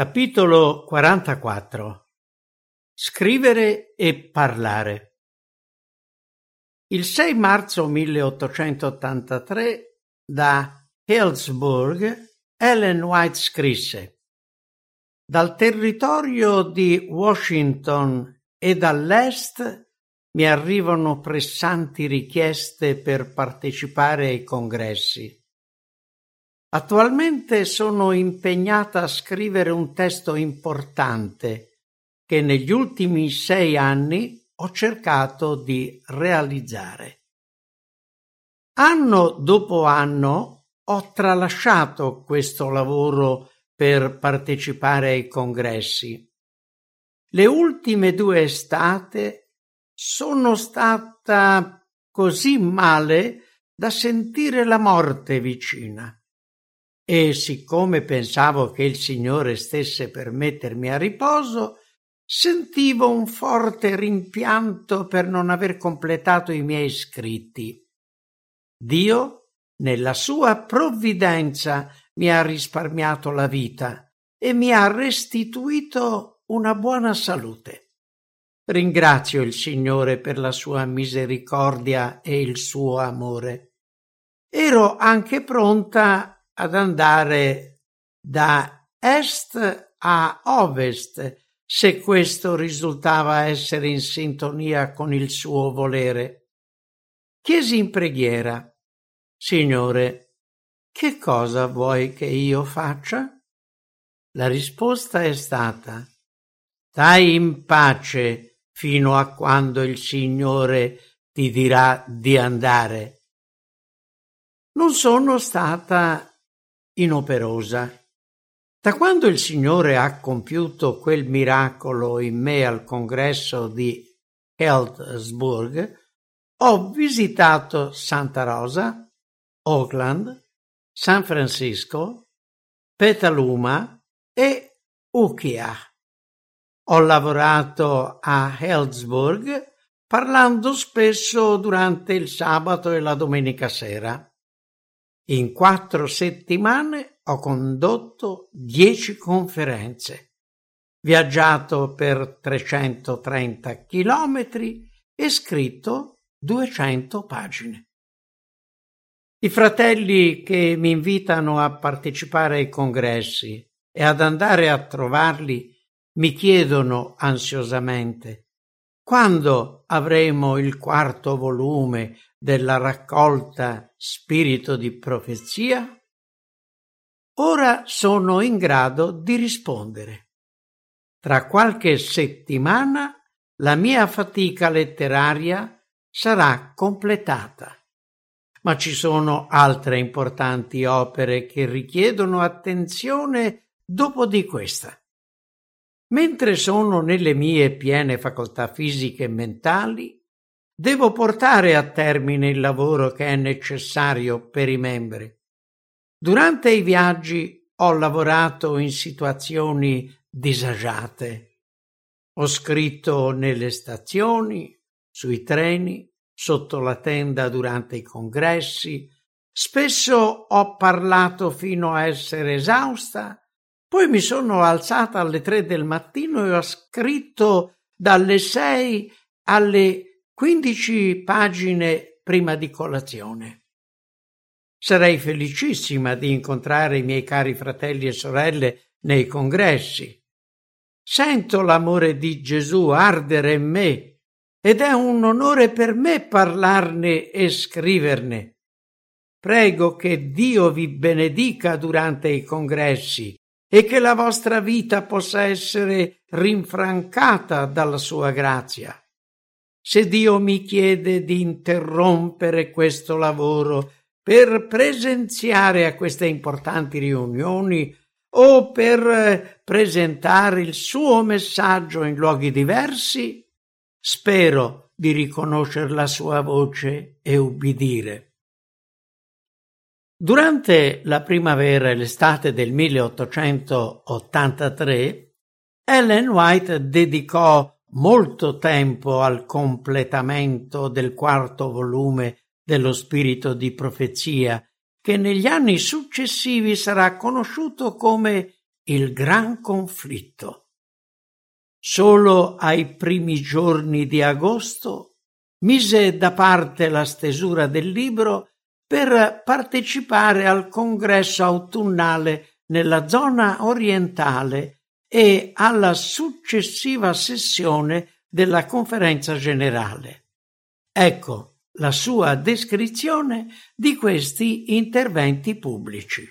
Capitolo 44 Scrivere e parlare Il 6 marzo 1883 da Hillsburg Ellen White scrisse Dal territorio di Washington e dall'est mi arrivano pressanti richieste per partecipare ai congressi. Attualmente sono impegnata a scrivere un testo importante che negli ultimi sei anni ho cercato di realizzare. Anno dopo anno ho tralasciato questo lavoro per partecipare ai congressi. Le ultime due estate sono stata così male da sentire la morte vicina e siccome pensavo che il Signore stesse per mettermi a riposo, sentivo un forte rimpianto per non aver completato i miei scritti. Dio, nella sua provvidenza, mi ha risparmiato la vita e mi ha restituito una buona salute. Ringrazio il Signore per la sua misericordia e il suo amore. Ero anche pronta ad andare da est a ovest se questo risultava essere in sintonia con il suo volere. Chiesi in preghiera, Signore, che cosa vuoi che io faccia? La risposta è stata, stai in pace fino a quando il Signore ti dirà di andare. Non sono stata inoperosa. Da quando il Signore ha compiuto quel miracolo in me al congresso di Healdsburg, ho visitato Santa Rosa, Oakland, San Francisco, Petaluma e Ukiah. Ho lavorato a Healdsburg parlando spesso durante il sabato e la domenica sera. In quattro settimane ho condotto dieci conferenze, viaggiato per 330 chilometri e scritto 200 pagine. I fratelli che mi invitano a partecipare ai congressi e ad andare a trovarli mi chiedono ansiosamente quando avremo il quarto volume della raccolta Spirito di profezia? Ora sono in grado di rispondere. Tra qualche settimana la mia fatica letteraria sarà completata. Ma ci sono altre importanti opere che richiedono attenzione dopo di questa. Mentre sono nelle mie piene facoltà fisiche e mentali, Devo portare a termine il lavoro che è necessario per i membri. Durante i viaggi ho lavorato in situazioni disagiate. Ho scritto nelle stazioni, sui treni, sotto la tenda durante i congressi. Spesso ho parlato fino a essere esausta, poi mi sono alzata alle tre del mattino e ho scritto dalle sei alle 15 pagine prima di colazione. Sarei felicissima di incontrare i miei cari fratelli e sorelle nei congressi. Sento l'amore di Gesù ardere in me ed è un onore per me parlarne e scriverne. Prego che Dio vi benedica durante i congressi e che la vostra vita possa essere rinfrancata dalla sua grazia. Se Dio mi chiede di interrompere questo lavoro per presenziare a queste importanti riunioni o per eh, presentare il suo messaggio in luoghi diversi, spero di riconoscere la sua voce e ubbidire. Durante la primavera e l'estate del 1883, Ellen White dedicò molto tempo al completamento del quarto volume dello spirito di profezia, che negli anni successivi sarà conosciuto come il gran conflitto. Solo ai primi giorni di agosto mise da parte la stesura del libro per partecipare al congresso autunnale nella zona orientale e alla successiva sessione della conferenza generale. Ecco la sua descrizione di questi interventi pubblici.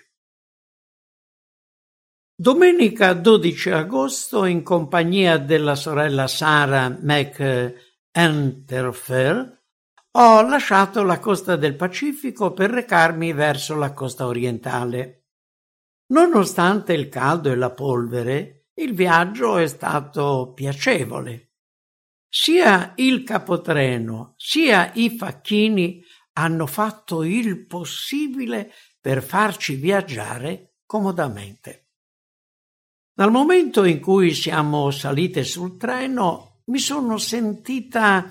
Domenica 12 agosto, in compagnia della sorella Sara McEnterfer, ho lasciato la costa del Pacifico per recarmi verso la costa orientale. Nonostante il caldo e la polvere, il viaggio è stato piacevole. Sia il capotreno sia i facchini hanno fatto il possibile per farci viaggiare comodamente. Dal momento in cui siamo salite sul treno mi sono sentita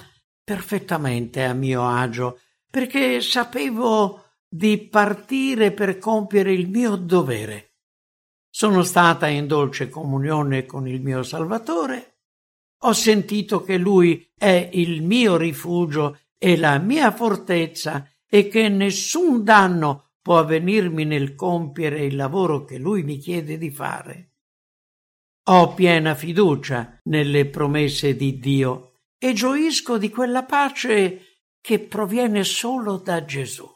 perfettamente a mio agio perché sapevo di partire per compiere il mio dovere. Sono stata in dolce comunione con il mio Salvatore, ho sentito che Lui è il mio rifugio e la mia fortezza e che nessun danno può avvenirmi nel compiere il lavoro che Lui mi chiede di fare. Ho piena fiducia nelle promesse di Dio e gioisco di quella pace che proviene solo da Gesù.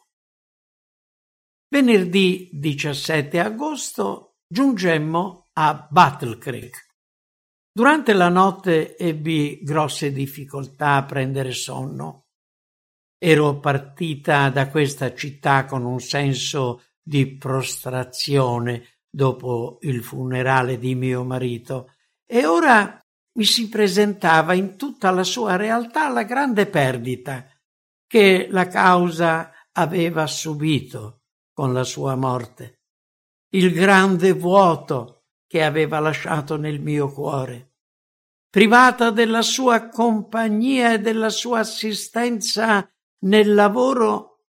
Venerdì 17 agosto giungemmo a Battle Creek. Durante la notte ebbi grosse difficoltà a prendere sonno. Ero partita da questa città con un senso di prostrazione dopo il funerale di mio marito, e ora mi si presentava in tutta la sua realtà la grande perdita che la causa aveva subito con la sua morte, il grande vuoto che aveva lasciato nel mio cuore. Privata della sua compagnia e della sua assistenza nel lavoro,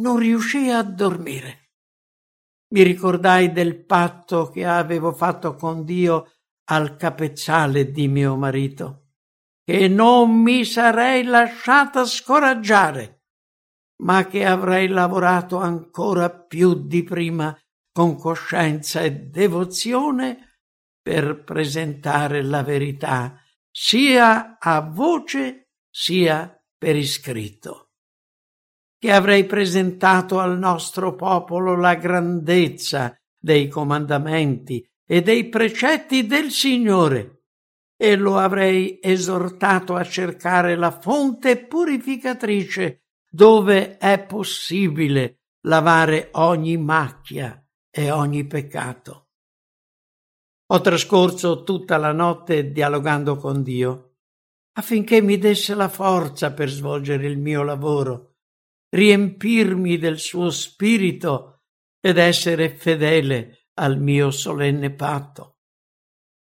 non riuscii a dormire. Mi ricordai del patto che avevo fatto con Dio al capezzale di mio marito, che non mi sarei lasciata scoraggiare, ma che avrei lavorato ancora più di prima con coscienza e devozione per presentare la verità sia a voce sia per iscritto. Che avrei presentato al nostro popolo la grandezza dei comandamenti e dei precetti del Signore e lo avrei esortato a cercare la fonte purificatrice dove è possibile lavare ogni macchia e ogni peccato. Ho trascorso tutta la notte dialogando con Dio affinché mi desse la forza per svolgere il mio lavoro riempirmi del suo spirito ed essere fedele al mio solenne patto.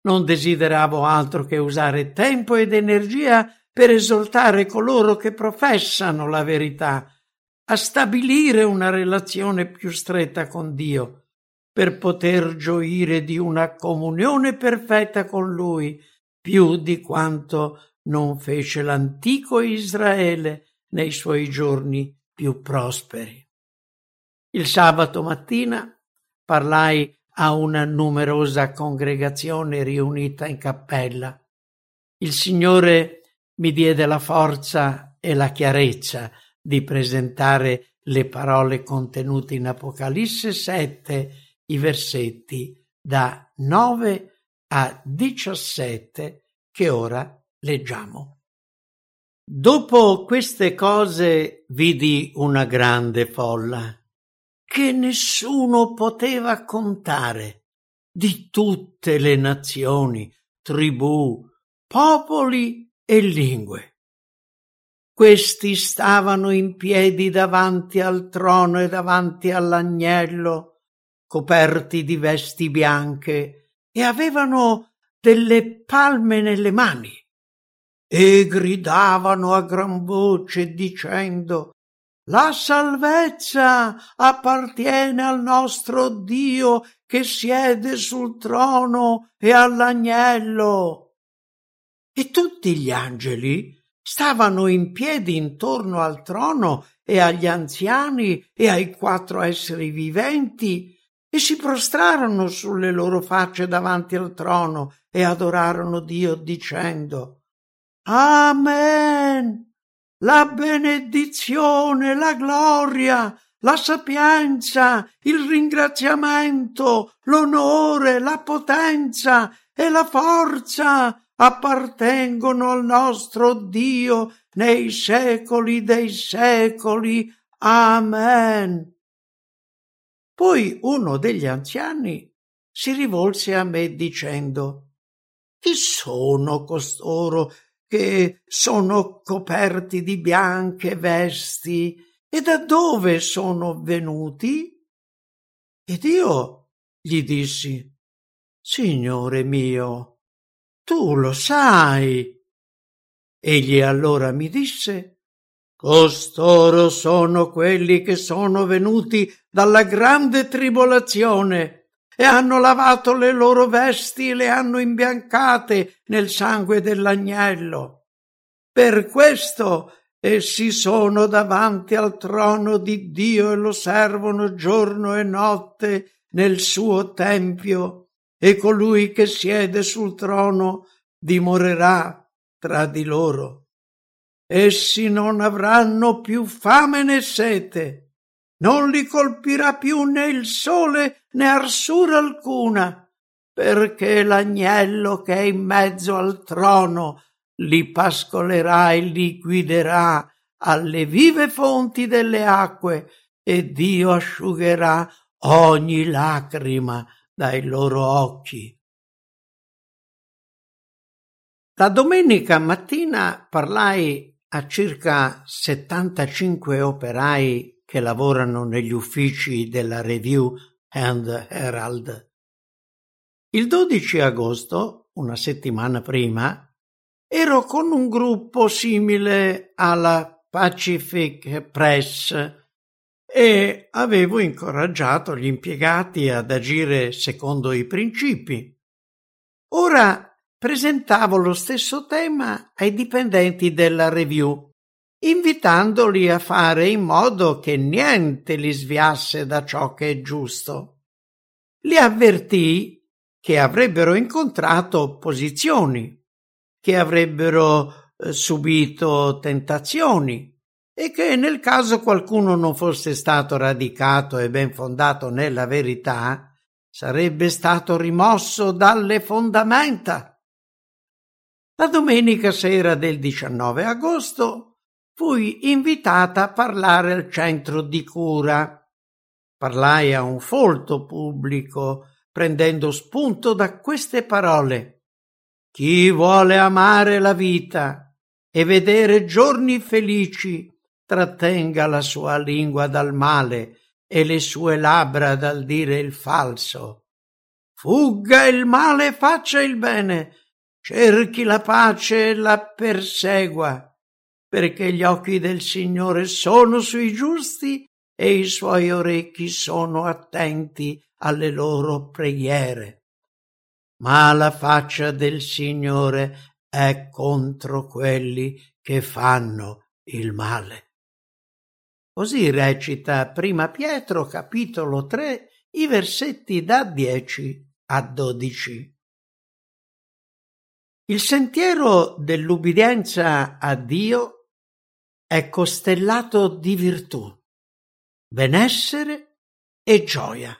Non desideravo altro che usare tempo ed energia per esortare coloro che professano la verità a stabilire una relazione più stretta con Dio, per poter gioire di una comunione perfetta con Lui, più di quanto non fece l'antico Israele nei suoi giorni più prosperi. Il sabato mattina parlai a una numerosa congregazione riunita in cappella. Il Signore mi diede la forza e la chiarezza di presentare le parole contenute in Apocalisse 7, i versetti da 9 a 17 che ora leggiamo. Dopo queste cose vidi una grande folla che nessuno poteva contare di tutte le nazioni, tribù, popoli e lingue. Questi stavano in piedi davanti al trono e davanti all'agnello, coperti di vesti bianche, e avevano delle palme nelle mani e gridavano a gran voce dicendo La salvezza appartiene al nostro Dio che siede sul trono e all'agnello. E tutti gli angeli stavano in piedi intorno al trono e agli anziani e ai quattro esseri viventi e si prostrarono sulle loro facce davanti al trono e adorarono Dio dicendo Amen. La benedizione, la gloria, la sapienza, il ringraziamento, l'onore, la potenza e la forza appartengono al nostro Dio nei secoli dei secoli. Amen. Poi uno degli anziani si rivolse a me dicendo Chi sono costoro che sono coperti di bianche vesti e da dove sono venuti? Ed io gli dissi Signore mio, tu lo sai. Egli allora mi disse Costoro sono quelli che sono venuti dalla grande tribolazione e hanno lavato le loro vesti e le hanno imbiancate nel sangue dell'agnello. Per questo essi sono davanti al trono di Dio e lo servono giorno e notte nel suo tempio, e colui che siede sul trono dimorerà tra di loro. Essi non avranno più fame né sete, non li colpirà più né il sole né arsura alcuna, perché l'agnello che è in mezzo al trono li pascolerà e li guiderà alle vive fonti delle acque e Dio asciugherà ogni lacrima dai loro occhi. La domenica mattina parlai a circa 75 operai che lavorano negli uffici della Review and Herald. Il 12 agosto, una settimana prima, ero con un gruppo simile alla Pacific Press e avevo incoraggiato gli impiegati ad agire secondo i principi. Ora presentavo lo stesso tema ai dipendenti della review invitandoli a fare in modo che niente li sviasse da ciò che è giusto. Li avvertì che avrebbero incontrato opposizioni, che avrebbero eh, subito tentazioni e che nel caso qualcuno non fosse stato radicato e ben fondato nella verità, sarebbe stato rimosso dalle fondamenta. La domenica sera del 19 agosto fui invitata a parlare al centro di cura. Parlai a un folto pubblico, prendendo spunto da queste parole. Chi vuole amare la vita e vedere giorni felici, trattenga la sua lingua dal male e le sue labbra dal dire il falso. Fugga il male e faccia il bene, cerchi la pace e la persegua perché gli occhi del Signore sono sui giusti e i suoi orecchi sono attenti alle loro preghiere. Ma la faccia del Signore è contro quelli che fanno il male. Così recita prima Pietro capitolo 3 i versetti da 10 a 12. Il sentiero dell'ubbidienza a Dio è costellato di virtù, benessere e gioia.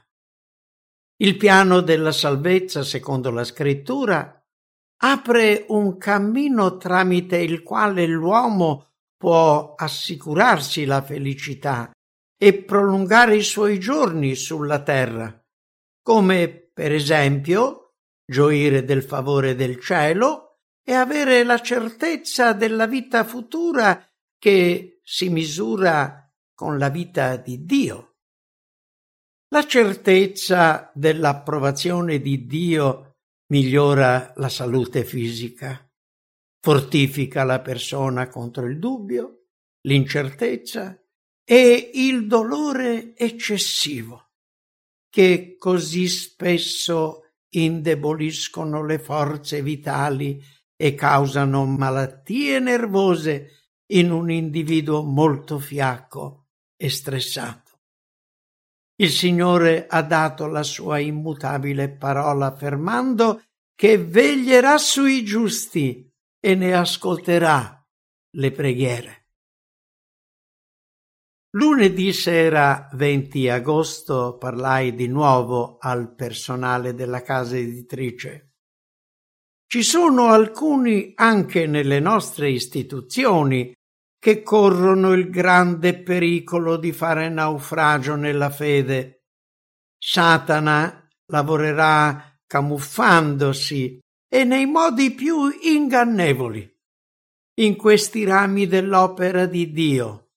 Il piano della salvezza, secondo la scrittura, apre un cammino tramite il quale l'uomo può assicurarsi la felicità e prolungare i suoi giorni sulla terra, come per esempio gioire del favore del cielo e avere la certezza della vita futura che si misura con la vita di Dio. La certezza dell'approvazione di Dio migliora la salute fisica, fortifica la persona contro il dubbio, l'incertezza e il dolore eccessivo, che così spesso indeboliscono le forze vitali e causano malattie nervose in un individuo molto fiacco e stressato. Il Signore ha dato la sua immutabile parola affermando che veglierà sui giusti e ne ascolterà le preghiere. Lunedì sera 20 agosto parlai di nuovo al personale della casa editrice. Ci sono alcuni anche nelle nostre istituzioni che corrono il grande pericolo di fare naufragio nella fede. Satana lavorerà camuffandosi e nei modi più ingannevoli in questi rami dell'opera di Dio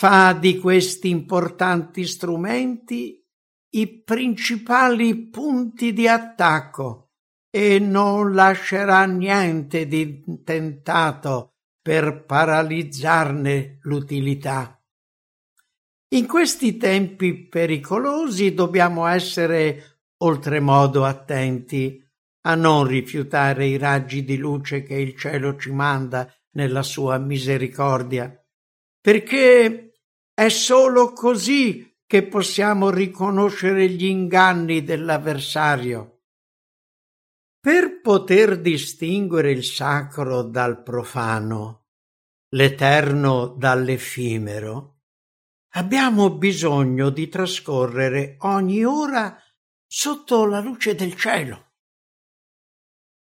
fa di questi importanti strumenti i principali punti di attacco e non lascerà niente di tentato per paralizzarne l'utilità. In questi tempi pericolosi dobbiamo essere oltremodo attenti a non rifiutare i raggi di luce che il cielo ci manda nella sua misericordia, perché è solo così che possiamo riconoscere gli inganni dell'avversario. Per poter distinguere il sacro dal profano, l'eterno dall'effimero, abbiamo bisogno di trascorrere ogni ora sotto la luce del cielo.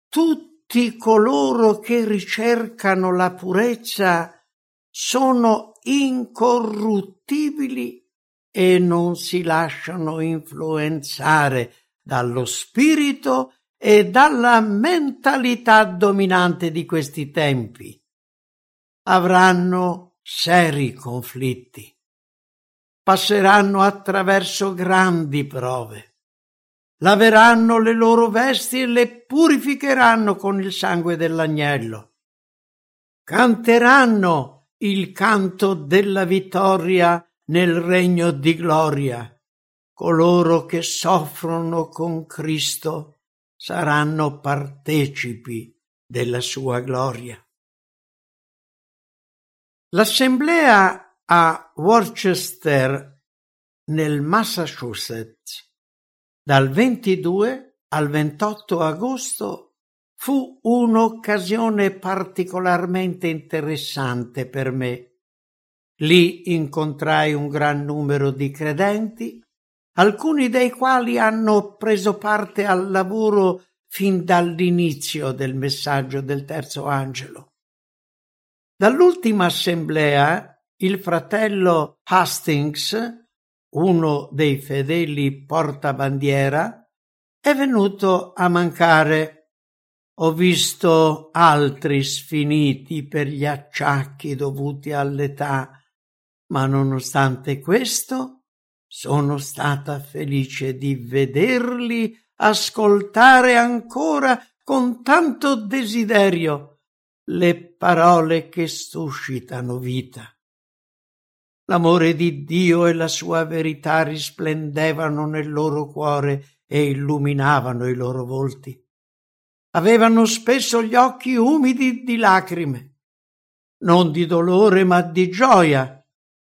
Tutti coloro che ricercano la purezza sono incorruttibili e non si lasciano influenzare dallo spirito e dalla mentalità dominante di questi tempi. Avranno seri conflitti. Passeranno attraverso grandi prove. Laveranno le loro vesti e le purificheranno con il sangue dell'agnello. Canteranno il canto della vittoria nel regno di gloria. Coloro che soffrono con Cristo saranno partecipi della sua gloria. L'assemblea a Worcester nel Massachusetts dal 22 al 28 agosto fu un'occasione particolarmente interessante per me. Lì incontrai un gran numero di credenti, alcuni dei quali hanno preso parte al lavoro fin dall'inizio del messaggio del terzo angelo. Dall'ultima assemblea, il fratello Hastings, uno dei fedeli portabandiera, è venuto a mancare ho visto altri sfiniti per gli acciacchi dovuti all'età, ma nonostante questo sono stata felice di vederli ascoltare ancora con tanto desiderio le parole che suscitano vita. L'amore di Dio e la sua verità risplendevano nel loro cuore e illuminavano i loro volti avevano spesso gli occhi umidi di lacrime, non di dolore ma di gioia,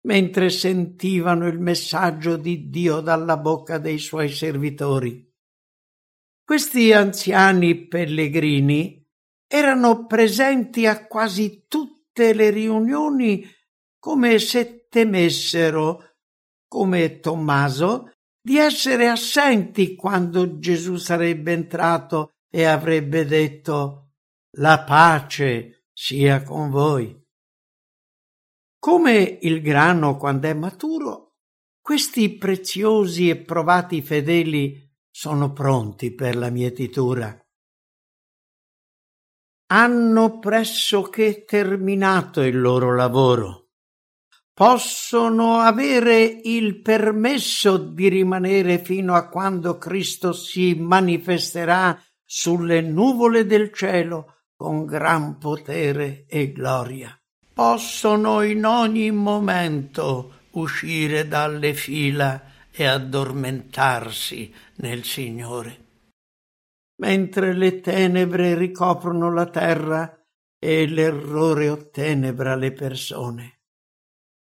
mentre sentivano il messaggio di Dio dalla bocca dei suoi servitori. Questi anziani pellegrini erano presenti a quasi tutte le riunioni come se temessero, come Tommaso, di essere assenti quando Gesù sarebbe entrato e avrebbe detto la pace sia con voi. Come il grano quando è maturo, questi preziosi e provati fedeli sono pronti per la mietitura. Hanno pressoché terminato il loro lavoro. Possono avere il permesso di rimanere fino a quando Cristo si manifesterà sulle nuvole del cielo con gran potere e gloria. Possono in ogni momento uscire dalle fila e addormentarsi nel Signore. Mentre le tenebre ricoprono la terra e l'errore ottenebra le persone.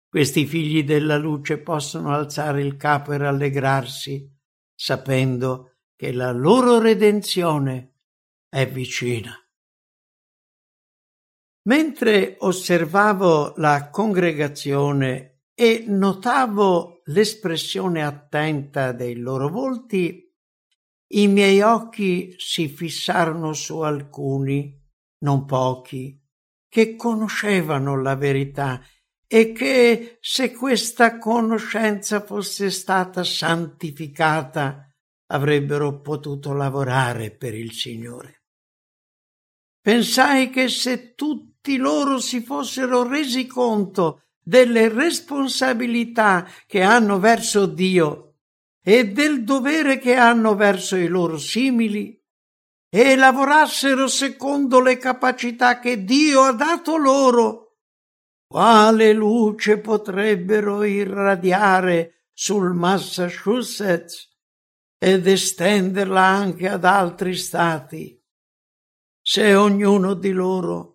Questi figli della luce possono alzare il capo e rallegrarsi, sapendo che la loro redenzione è vicina. Mentre osservavo la congregazione e notavo l'espressione attenta dei loro volti, i miei occhi si fissarono su alcuni, non pochi, che conoscevano la verità e che, se questa conoscenza fosse stata santificata, avrebbero potuto lavorare per il Signore. Pensai che se tutti tutti loro si fossero resi conto delle responsabilità che hanno verso Dio e del dovere che hanno verso i loro simili e lavorassero secondo le capacità che Dio ha dato loro, quale luce potrebbero irradiare sul Massachusetts ed estenderla anche ad altri stati, se ognuno di loro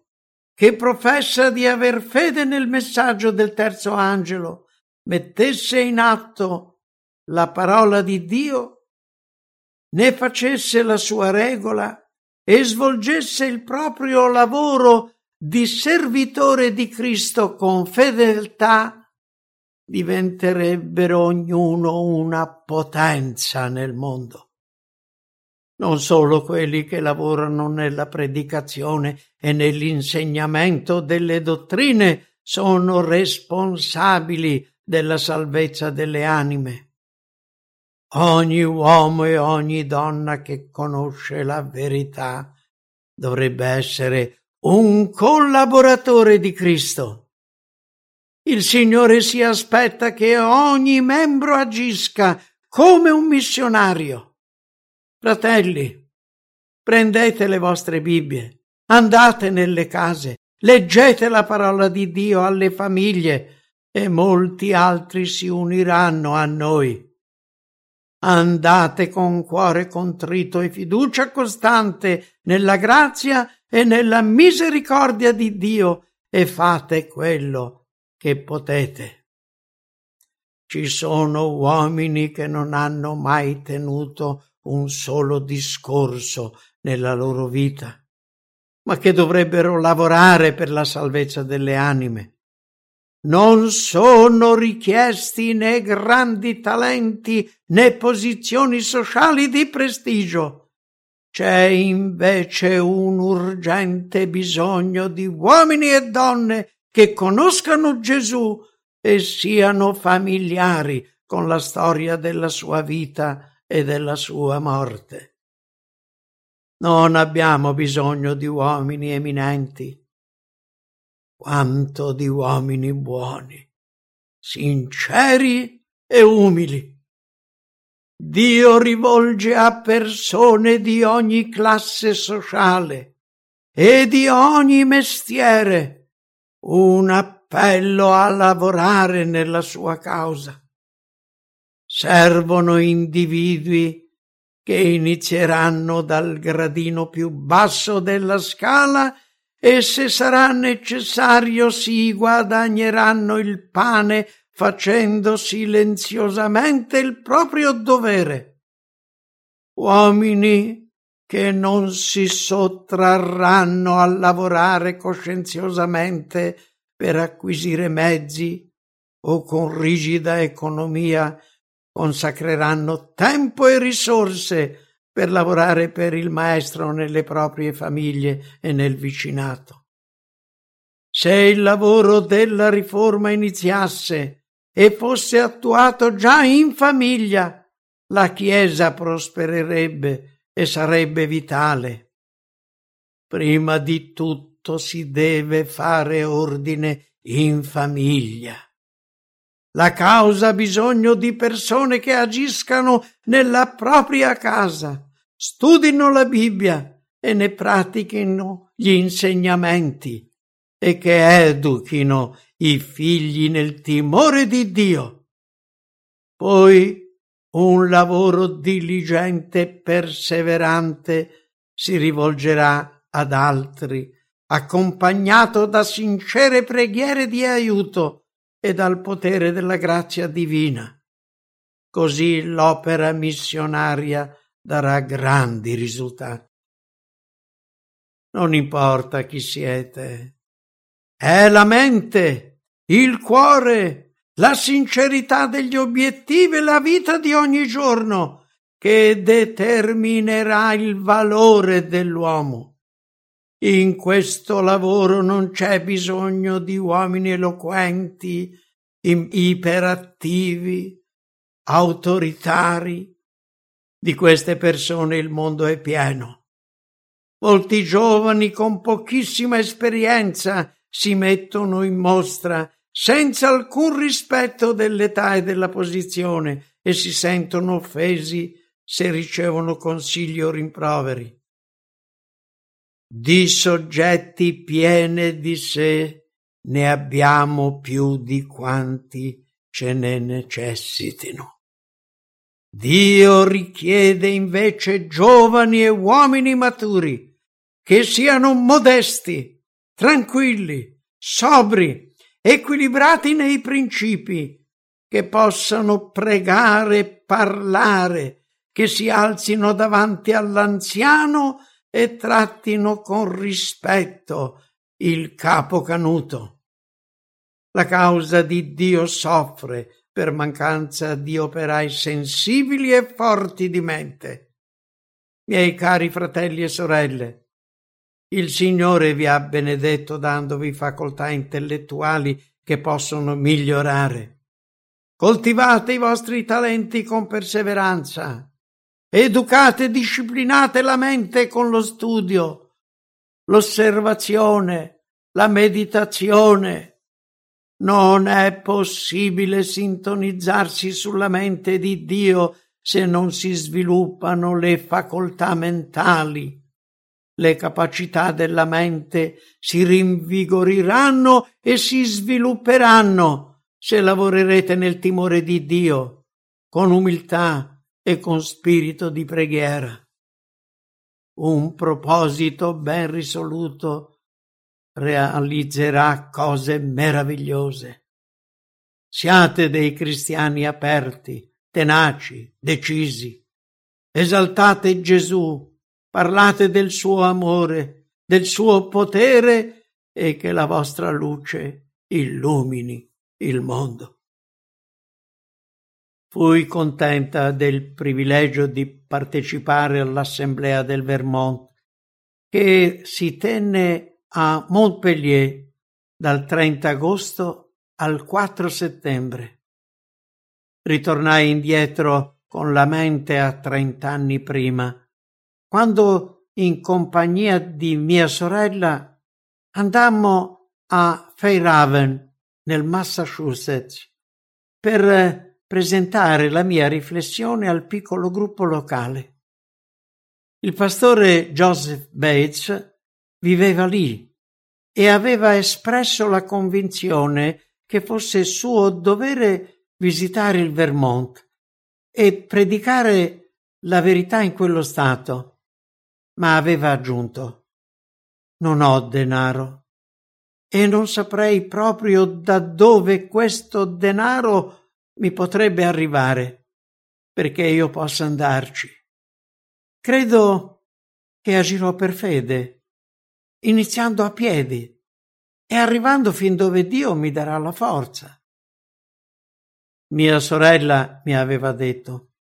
che professa di aver fede nel messaggio del terzo angelo, mettesse in atto la parola di Dio, ne facesse la sua regola e svolgesse il proprio lavoro di servitore di Cristo con fedeltà, diventerebbero ognuno una potenza nel mondo non solo quelli che lavorano nella predicazione e nell'insegnamento delle dottrine sono responsabili della salvezza delle anime. Ogni uomo e ogni donna che conosce la verità dovrebbe essere un collaboratore di Cristo. Il Signore si aspetta che ogni membro agisca come un missionario Fratelli, prendete le vostre Bibbie, andate nelle case, leggete la parola di Dio alle famiglie e molti altri si uniranno a noi. Andate con cuore contrito e fiducia costante nella grazia e nella misericordia di Dio e fate quello che potete. Ci sono uomini che non hanno mai tenuto un solo discorso nella loro vita, ma che dovrebbero lavorare per la salvezza delle anime. Non sono richiesti né grandi talenti né posizioni sociali di prestigio. C'è invece un urgente bisogno di uomini e donne che conoscano Gesù e siano familiari con la storia della sua vita e della sua morte. Non abbiamo bisogno di uomini eminenti, quanto di uomini buoni, sinceri e umili. Dio rivolge a persone di ogni classe sociale e di ogni mestiere un appello a lavorare nella sua causa servono individui che inizieranno dal gradino più basso della scala e se sarà necessario si guadagneranno il pane facendo silenziosamente il proprio dovere. Uomini che non si sottrarranno a lavorare coscienziosamente per acquisire mezzi o con rigida economia consacreranno tempo e risorse per lavorare per il Maestro nelle proprie famiglie e nel vicinato. Se il lavoro della riforma iniziasse e fosse attuato già in famiglia, la Chiesa prospererebbe e sarebbe vitale. Prima di tutto si deve fare ordine in famiglia. La causa ha bisogno di persone che agiscano nella propria casa, studino la Bibbia e ne pratichino gli insegnamenti. e che educhino i figli nel timore di Dio. Poi un lavoro diligente e perseverante si rivolgerà ad altri, accompagnato da sincere preghiere di aiuto e dal potere della grazia divina. Così l'opera missionaria darà grandi risultati. Non importa chi siete, è la mente, il cuore, la sincerità degli obiettivi e la vita di ogni giorno che determinerà il valore dell'uomo. In questo lavoro non c'è bisogno di uomini eloquenti, iperattivi, autoritari. Di queste persone il mondo è pieno. Molti giovani con pochissima esperienza si mettono in mostra senza alcun rispetto dell'età e della posizione e si sentono offesi se ricevono consigli o rimproveri. Di soggetti piene di sé ne abbiamo più di quanti ce ne necessitino. Dio richiede invece giovani e uomini maturi che siano modesti, tranquilli, sobri, equilibrati nei principi, che possano pregare e parlare, che si alzino davanti all'anziano e trattino con rispetto il capo canuto. La causa di Dio soffre per mancanza di operai sensibili e forti di mente. Miei cari fratelli e sorelle, il Signore vi ha benedetto dandovi facoltà intellettuali che possono migliorare. Coltivate i vostri talenti con perseveranza. Educate e disciplinate la mente con lo studio, l'osservazione, la meditazione, non è possibile sintonizzarsi sulla mente di Dio se non si sviluppano le facoltà mentali. Le capacità della mente si rinvigoriranno e si svilupperanno se lavorerete nel timore di Dio, con umiltà e con spirito di preghiera. Un proposito ben risoluto realizzerà cose meravigliose. Siate dei cristiani aperti, tenaci, decisi. Esaltate Gesù, parlate del suo amore, del suo potere e che la vostra luce illumini il mondo. Fui contenta del privilegio di partecipare all'assemblea del Vermont che si tenne a Montpellier dal 30 agosto al 4 settembre. Ritornai indietro con la mente a trent'anni prima, quando in compagnia di mia sorella andammo a Fairhaven nel Massachusetts per presentare la mia riflessione al piccolo gruppo locale. Il pastore Joseph Bates viveva lì e aveva espresso la convinzione che fosse suo dovere visitare il Vermont e predicare la verità in quello stato, ma aveva aggiunto non ho denaro e non saprei proprio da dove questo denaro mi potrebbe arrivare perché io possa andarci. Credo che agirò per fede iniziando a piedi e arrivando fin dove Dio mi darà la forza. Mia sorella mi aveva detto,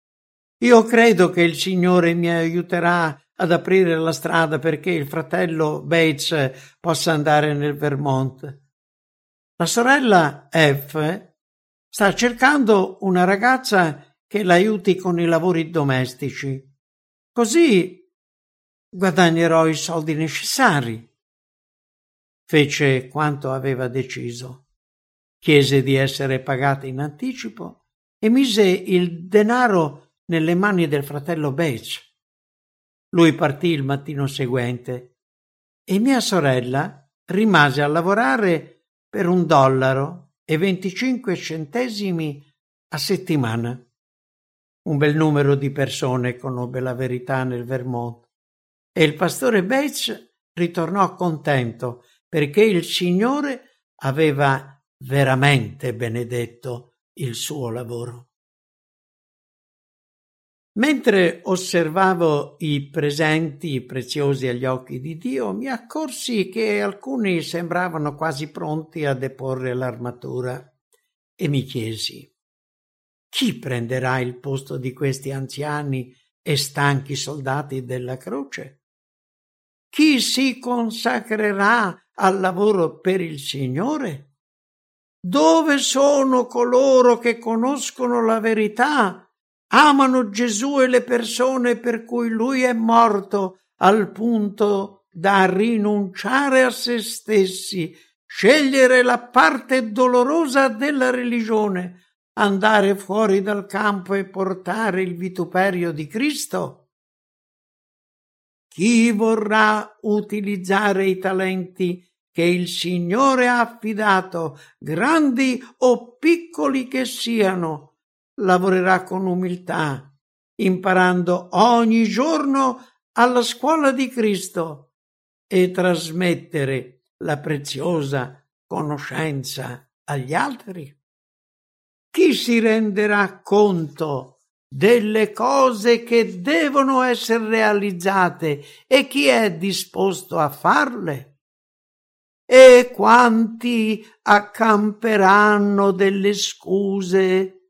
io credo che il Signore mi aiuterà ad aprire la strada perché il fratello Bates possa andare nel Vermont. La sorella F sta cercando una ragazza che l'aiuti con i lavori domestici. Così guadagnerò i soldi necessari. Fece quanto aveva deciso. Chiese di essere pagata in anticipo e mise il denaro nelle mani del fratello Bates. Lui partì il mattino seguente e mia sorella rimase a lavorare per un dollaro e 25 centesimi a settimana. Un bel numero di persone conobbe la verità nel Vermont e il pastore Bates ritornò contento perché il Signore aveva veramente benedetto il suo lavoro. Mentre osservavo i presenti preziosi agli occhi di Dio, mi accorsi che alcuni sembravano quasi pronti a deporre l'armatura e mi chiesi chi prenderà il posto di questi anziani e stanchi soldati della croce? Chi si consacrerà al lavoro per il Signore? Dove sono coloro che conoscono la verità amano Gesù e le persone per cui lui è morto al punto da rinunciare a se stessi, scegliere la parte dolorosa della religione, andare fuori dal campo e portare il vituperio di Cristo? Chi vorrà utilizzare i talenti che il Signore ha affidato, grandi o piccoli che siano, lavorerà con umiltà, imparando ogni giorno alla scuola di Cristo e trasmettere la preziosa conoscenza agli altri? Chi si renderà conto delle cose che devono essere realizzate e chi è disposto a farle? E quanti accamperanno delle scuse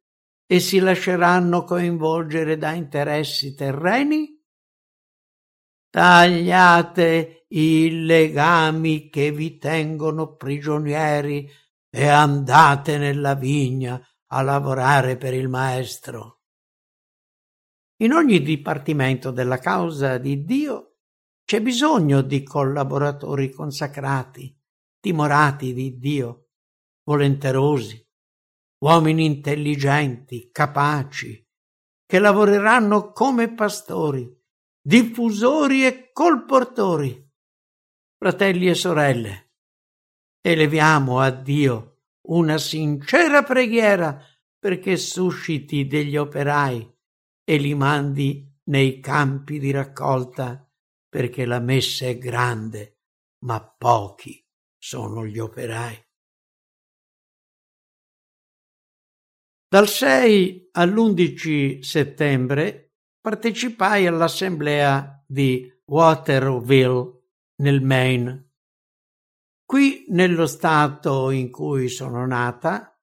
e si lasceranno coinvolgere da interessi terreni? Tagliate i legami che vi tengono prigionieri e andate nella vigna a lavorare per il maestro. In ogni dipartimento della causa di Dio c'è bisogno di collaboratori consacrati, timorati di Dio, volenterosi, uomini intelligenti, capaci, che lavoreranno come pastori, diffusori e colportori. Fratelli e sorelle, eleviamo a Dio una sincera preghiera perché susciti degli operai e li mandi nei campi di raccolta, perché la messa è grande, ma pochi sono gli operai. Dal 6 all'11 settembre partecipai all'assemblea di Waterville nel Maine. Qui, nello stato in cui sono nata,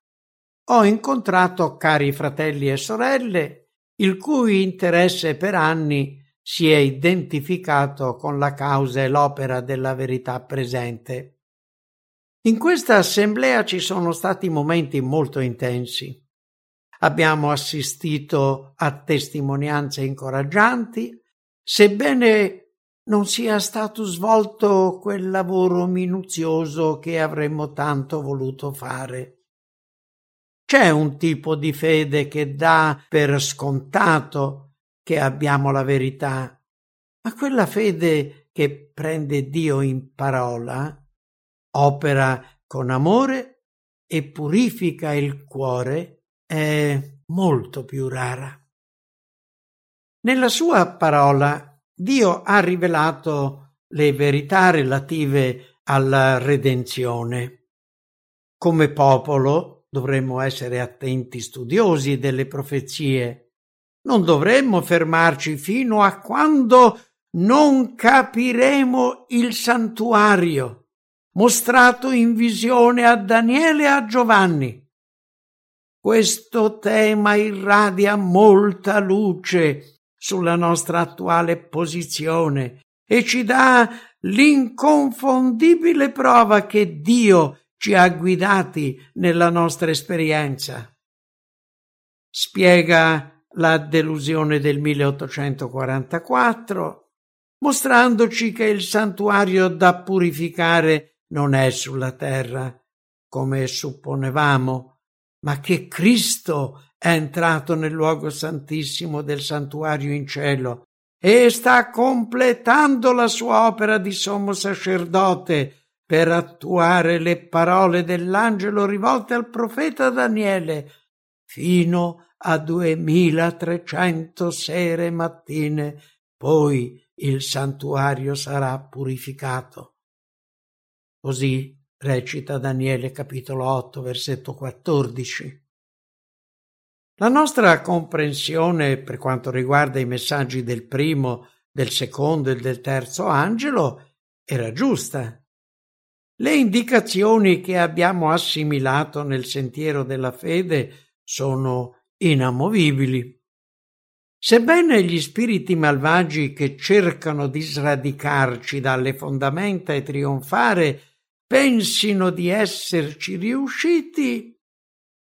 ho incontrato cari fratelli e sorelle, il cui interesse per anni si è identificato con la causa e l'opera della verità presente. In questa assemblea ci sono stati momenti molto intensi. Abbiamo assistito a testimonianze incoraggianti, sebbene non sia stato svolto quel lavoro minuzioso che avremmo tanto voluto fare. C'è un tipo di fede che dà per scontato che abbiamo la verità, ma quella fede che prende Dio in parola opera con amore e purifica il cuore è molto più rara. Nella sua parola Dio ha rivelato le verità relative alla redenzione. Come popolo dovremmo essere attenti studiosi delle profezie. Non dovremmo fermarci fino a quando non capiremo il santuario mostrato in visione a Daniele e a Giovanni. Questo tema irradia molta luce sulla nostra attuale posizione e ci dà l'inconfondibile prova che Dio ci ha guidati nella nostra esperienza. Spiega la delusione del 1844, mostrandoci che il santuario da purificare non è sulla terra, come supponevamo, ma che Cristo è entrato nel luogo santissimo del santuario in cielo e sta completando la sua opera di sommo sacerdote per attuare le parole dell'angelo rivolte al profeta Daniele fino a duemilatrecento sere e mattine, poi il santuario sarà purificato. Così recita Daniele capitolo 8 versetto 14. La nostra comprensione per quanto riguarda i messaggi del primo, del secondo e del terzo angelo era giusta. Le indicazioni che abbiamo assimilato nel sentiero della fede sono inamovibili. Sebbene gli spiriti malvagi che cercano di sradicarci dalle fondamenta e trionfare pensino di esserci riusciti,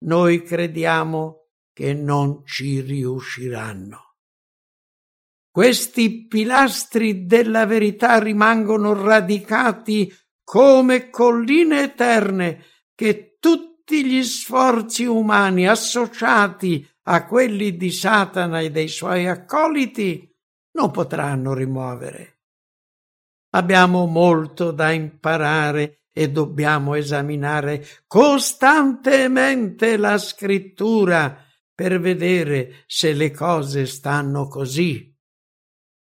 noi crediamo che non ci riusciranno. Questi pilastri della verità rimangono radicati come colline eterne che tutti gli sforzi umani associati a quelli di Satana e dei suoi accoliti non potranno rimuovere. Abbiamo molto da imparare e dobbiamo esaminare costantemente la scrittura per vedere se le cose stanno così.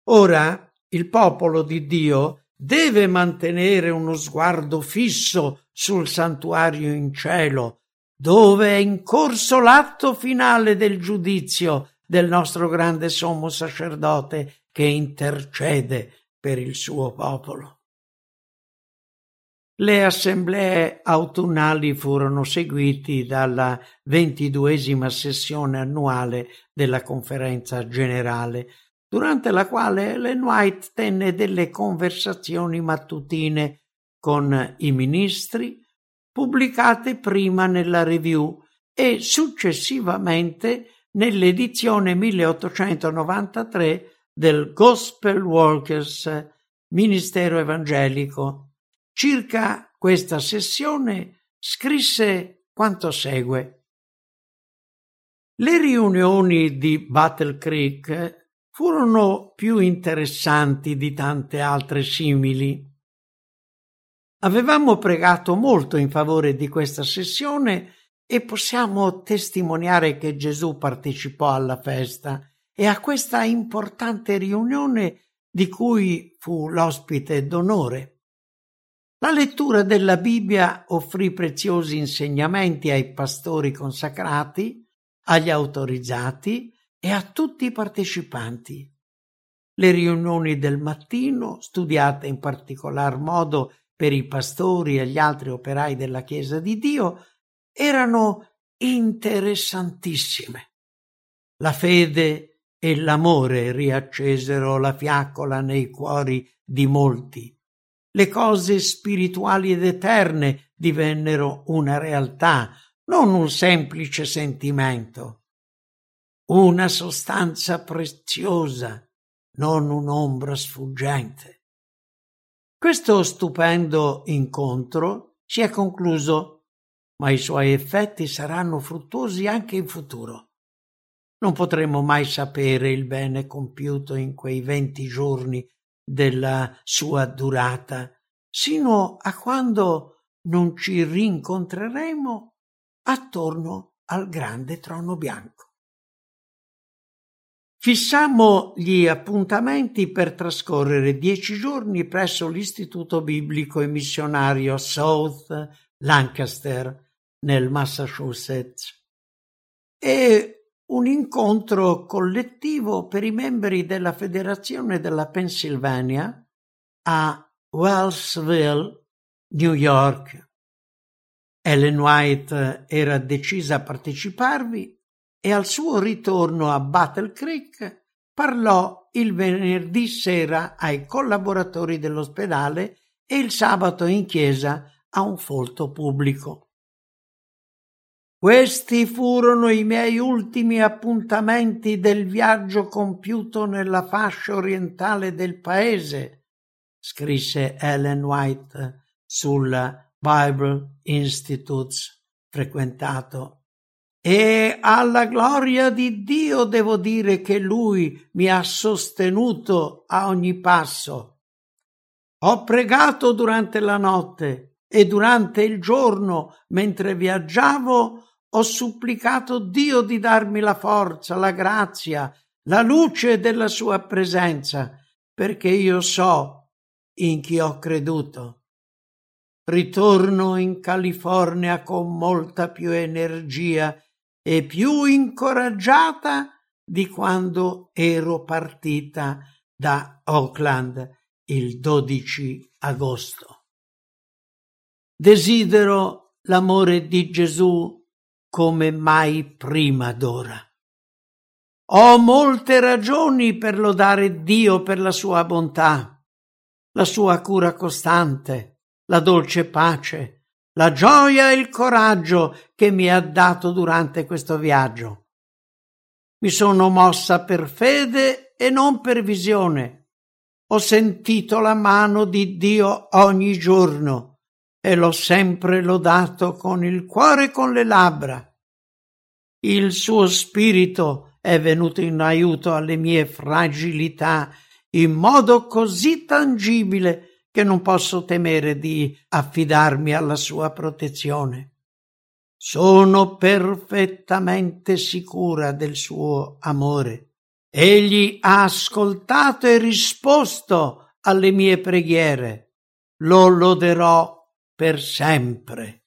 Ora il popolo di Dio deve mantenere uno sguardo fisso sul santuario in cielo, dove è in corso l'atto finale del giudizio del nostro grande sommo sacerdote che intercede per il suo popolo. Le assemblee autunnali furono seguiti dalla ventiduesima sessione annuale della conferenza generale, durante la quale Ellen White tenne delle conversazioni mattutine con i ministri, pubblicate prima nella review e successivamente nell'edizione 1893 del Gospel Workers Ministero Evangelico Circa questa sessione scrisse quanto segue. Le riunioni di Battle Creek furono più interessanti di tante altre simili. Avevamo pregato molto in favore di questa sessione e possiamo testimoniare che Gesù partecipò alla festa e a questa importante riunione di cui fu l'ospite d'onore. La lettura della Bibbia offrì preziosi insegnamenti ai pastori consacrati, agli autorizzati e a tutti i partecipanti. Le riunioni del mattino, studiate in particolar modo per i pastori e gli altri operai della Chiesa di Dio, erano interessantissime. La fede e l'amore riaccesero la fiaccola nei cuori di molti le cose spirituali ed eterne divennero una realtà, non un semplice sentimento. Una sostanza preziosa, non un'ombra sfuggente. Questo stupendo incontro si è concluso, ma i suoi effetti saranno fruttuosi anche in futuro. Non potremo mai sapere il bene compiuto in quei venti giorni della sua durata, sino a quando non ci rincontreremo attorno al grande trono bianco. Fissammo gli appuntamenti per trascorrere dieci giorni presso l'Istituto Biblico e Missionario South Lancaster nel Massachusetts e un incontro collettivo per i membri della Federazione della Pennsylvania a Wellsville, New York. Ellen White era decisa a parteciparvi e al suo ritorno a Battle Creek parlò il venerdì sera ai collaboratori dell'ospedale e il sabato in chiesa a un folto pubblico. Questi furono i miei ultimi appuntamenti del viaggio compiuto nella fascia orientale del paese, scrisse Ellen White sul Bible Institutes frequentato. E alla gloria di Dio devo dire che lui mi ha sostenuto a ogni passo. Ho pregato durante la notte e durante il giorno, mentre viaggiavo, ho supplicato Dio di darmi la forza, la grazia, la luce della sua presenza, perché io so in chi ho creduto. Ritorno in California con molta più energia e più incoraggiata di quando ero partita da Oakland il 12 agosto. Desidero l'amore di Gesù come mai prima d'ora. Ho molte ragioni per lodare Dio per la sua bontà, la sua cura costante, la dolce pace, la gioia e il coraggio che mi ha dato durante questo viaggio. Mi sono mossa per fede e non per visione. Ho sentito la mano di Dio ogni giorno e l'ho sempre lodato con il cuore e con le labbra. Il suo spirito è venuto in aiuto alle mie fragilità in modo così tangibile che non posso temere di affidarmi alla sua protezione. Sono perfettamente sicura del suo amore. Egli ha ascoltato e risposto alle mie preghiere. Lo loderò per sempre.